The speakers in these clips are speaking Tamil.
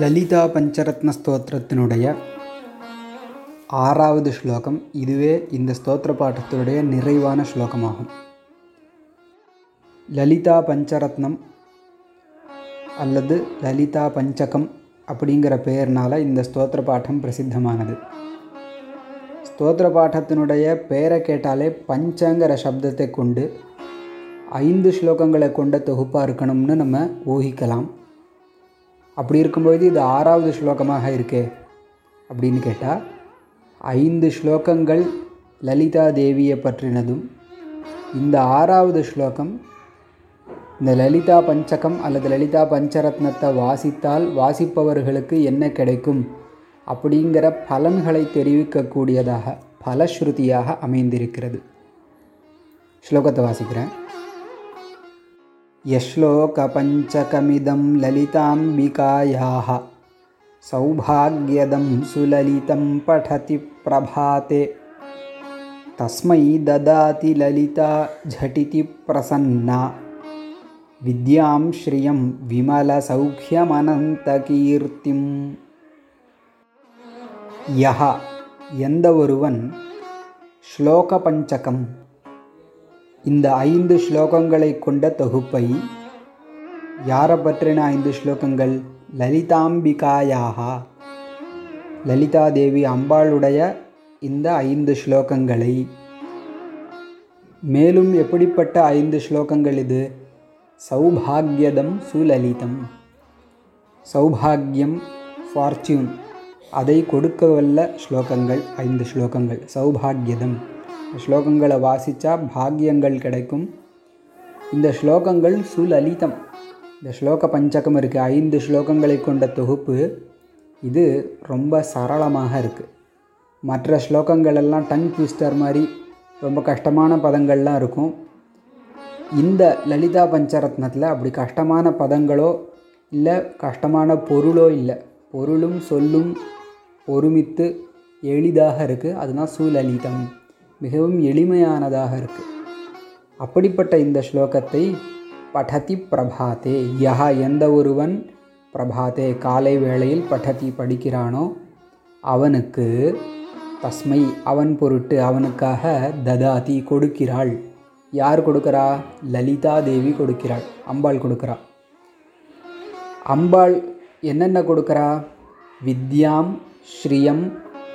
லலிதா பஞ்சரத்ன ஸ்தோத்திரத்தினுடைய ஆறாவது ஸ்லோகம் இதுவே இந்த ஸ்தோத்திர பாட்டத்தினுடைய நிறைவான ஸ்லோகமாகும். லலிதா பஞ்சரத்னம் அல்லது லலிதா பஞ்சகம் அப்படிங்கிற பெயர்னால் இந்த ஸ்தோத்திர பாட்டம் பிரசித்தமானது. ஸ்தோத்திர பாட்டத்தினுடைய பெயரை கேட்டாலே பஞ்சங்கிற சப்தத்தை கொண்டு ஐந்து ஸ்லோகங்களை கொண்ட தொகுப்பாக இருக்கணும்னு நம்ம ஊகிக்கலாம். அப்படி இருக்கும்பொழுது இது ஆறாவது ஸ்லோகமாக இருக்கே அப்படின்னு கேட்டால் ஐந்து ஸ்லோகங்கள் லலிதா தேவியை பற்றினதும் இந்த ஆறாவது ஸ்லோகம் இந்த லலிதா பஞ்சகம் அல்லது லலிதா பஞ்சரத்னத்தை வாசித்தால் வாசிப்பவர்களுக்கு என்ன கிடைக்கும் அப்படிங்கிற பலன்களை தெரிவிக்கக்கூடியதாக பலஸ்ருதியாக அமைந்திருக்கிறது. ஸ்லோகத்தை வாசிக்கிறேன். यश्लोकपञ्चकमिदं ललिताम्बिकायाः सौभाग्यदं सुललितं पठति प्रभाते। तस्मै ददाति ललिता झटिति प्रसन्ना। विद्यां श्रियं विमलसौख्यमनन्तकीर्तिम्। यः यन्दवरुवन् श्लोकपञ्चकं இந்த ஐந்து ஸ்லோகங்களை கொண்ட தொகுப்பை யாரை பற்றின ஐந்து ஸ்லோகங்கள்? லலிதாம்பிகாயாக. லலிதா தேவி அம்பாளுடைய இந்த ஐந்து ஸ்லோகங்களை. மேலும் எப்படிப்பட்ட ஐந்து ஸ்லோகங்கள் இது? சௌபாகியதம் சுலலிதம் சௌபாகியம் ஃபார்ச்சூன். அதை கொடுக்க வல்ல ஸ்லோகங்கள் ஐந்து ஸ்லோகங்கள். சௌபாகியதம். ஸ்லோகங்களை வாசித்தா பாக்கியங்கள் கிடைக்கும். இந்த ஸ்லோகங்கள் சுலலிதம். இந்த ஸ்லோக பஞ்சகம் இருக்குது ஐந்து ஸ்லோகங்களை கொண்ட தொகுப்பு. இது ரொம்ப சரளமாக இருக்குது மற்ற ஸ்லோகங்கள் எல்லாம் டங் ட்விஸ்டர் மாதிரி ரொம்ப கஷ்டமான பதங்கள்லாம் இருக்கும். இந்த லலிதா பஞ்சரத்னத்தில் அப்படி கஷ்டமான பதங்களோ இல்லை கஷ்டமான பொருளோ இல்லை. பொருளும் சொல்லும் ஒருமித்து எளிதாக இருக்குது அதுதான் சுலலிதம் மிகவும் எளிமையானதாக இருக்குது அப்படிப்பட்ட இந்த ஸ்லோகத்தை படதி பிரபாத்தே யஹா எந்த ஒருவன் பிரபாத்தே காலை வேளையில் படதி படிக்கிறானோ அவனுக்கு தஸ்மை அவன் பொருட்டு அவனுக்காக ததாதி கொடுக்கிறாள். யார் கொடுக்கிறா? லலிதா தேவி கொடுக்கிறாள். அம்பாள் கொடுக்கிறா. அம்பாள் என்னென்ன கொடுக்குறா? வித்யாம் ஸ்ரீயம்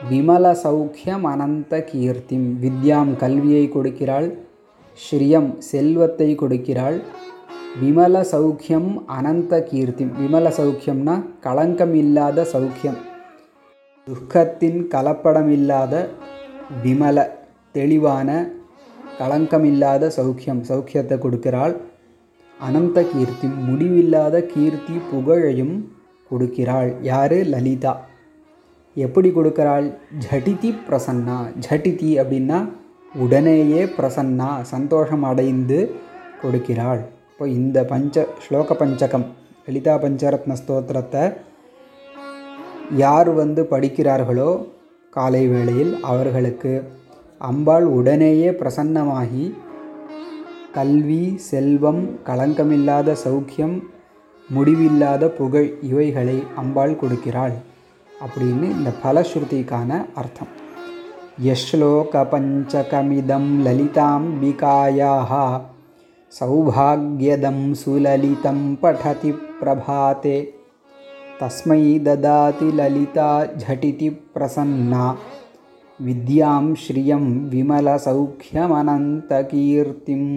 விமல சௌக்கியம் அனந்த கீர்த்திம் வித்யாம் கல்வியை கொடுக்கிறாள் ஸ்ரீயம் செல்வத்தை கொடுக்கிறாள் விமல சௌக்கியம் அனந்த கீர்த்திம் விமல சௌக்கியம்னா களங்கம் இல்லாத சௌக்கியம் துக்கத்தின் கலப்படம் இல்லாத விமல தெளிவான களங்கமில்லாத சௌக்கியம் சௌக்கியத்தை கொடுக்கிறாள். அனந்த கீர்த்தி முடிவில்லாத கீர்த்தி புகழையும் கொடுக்கிறாள். யார்? லலிதா. எப்படி கொடுக்கிறாள்? ஜடிதி பிரசன்னா. ஜடிதி அப்படின்னா உடனேயே பிரசன்னா சந்தோஷம் அடைந்து கொடுக்கிறாள். இப்போ இந்த பஞ்ச ஸ்லோக பஞ்சகம் லலிதா பஞ்சரத்ன ஸ்தோத்திரத்தை யார் வந்து படிக்கிறார்களோ காலை வேளையில் அவர்களுக்கு அம்பாள் உடனேயே பிரசன்னமாகி கல்வி செல்வம் களங்கமில்லாத சௌக்கியம் முடிவில்லாத புகழ் இவைகளை அம்பாள் கொடுக்கிறாள். அப்படின்னு இந்த பலஸ்ருதிக்கான அர்த்தம் யஸ்லோக பஞ்சகமிதம் லலிதாம்பிகாயாக சௌபாகியதம் சுலலிதம் படதி பிரபாத்தே தஸ்மை ததாதி லலிதா झटिति பிரசன்னா வித்யாம் ஸ்ரியம் விமல சௌக்கியமனந்த கீர்த்திம்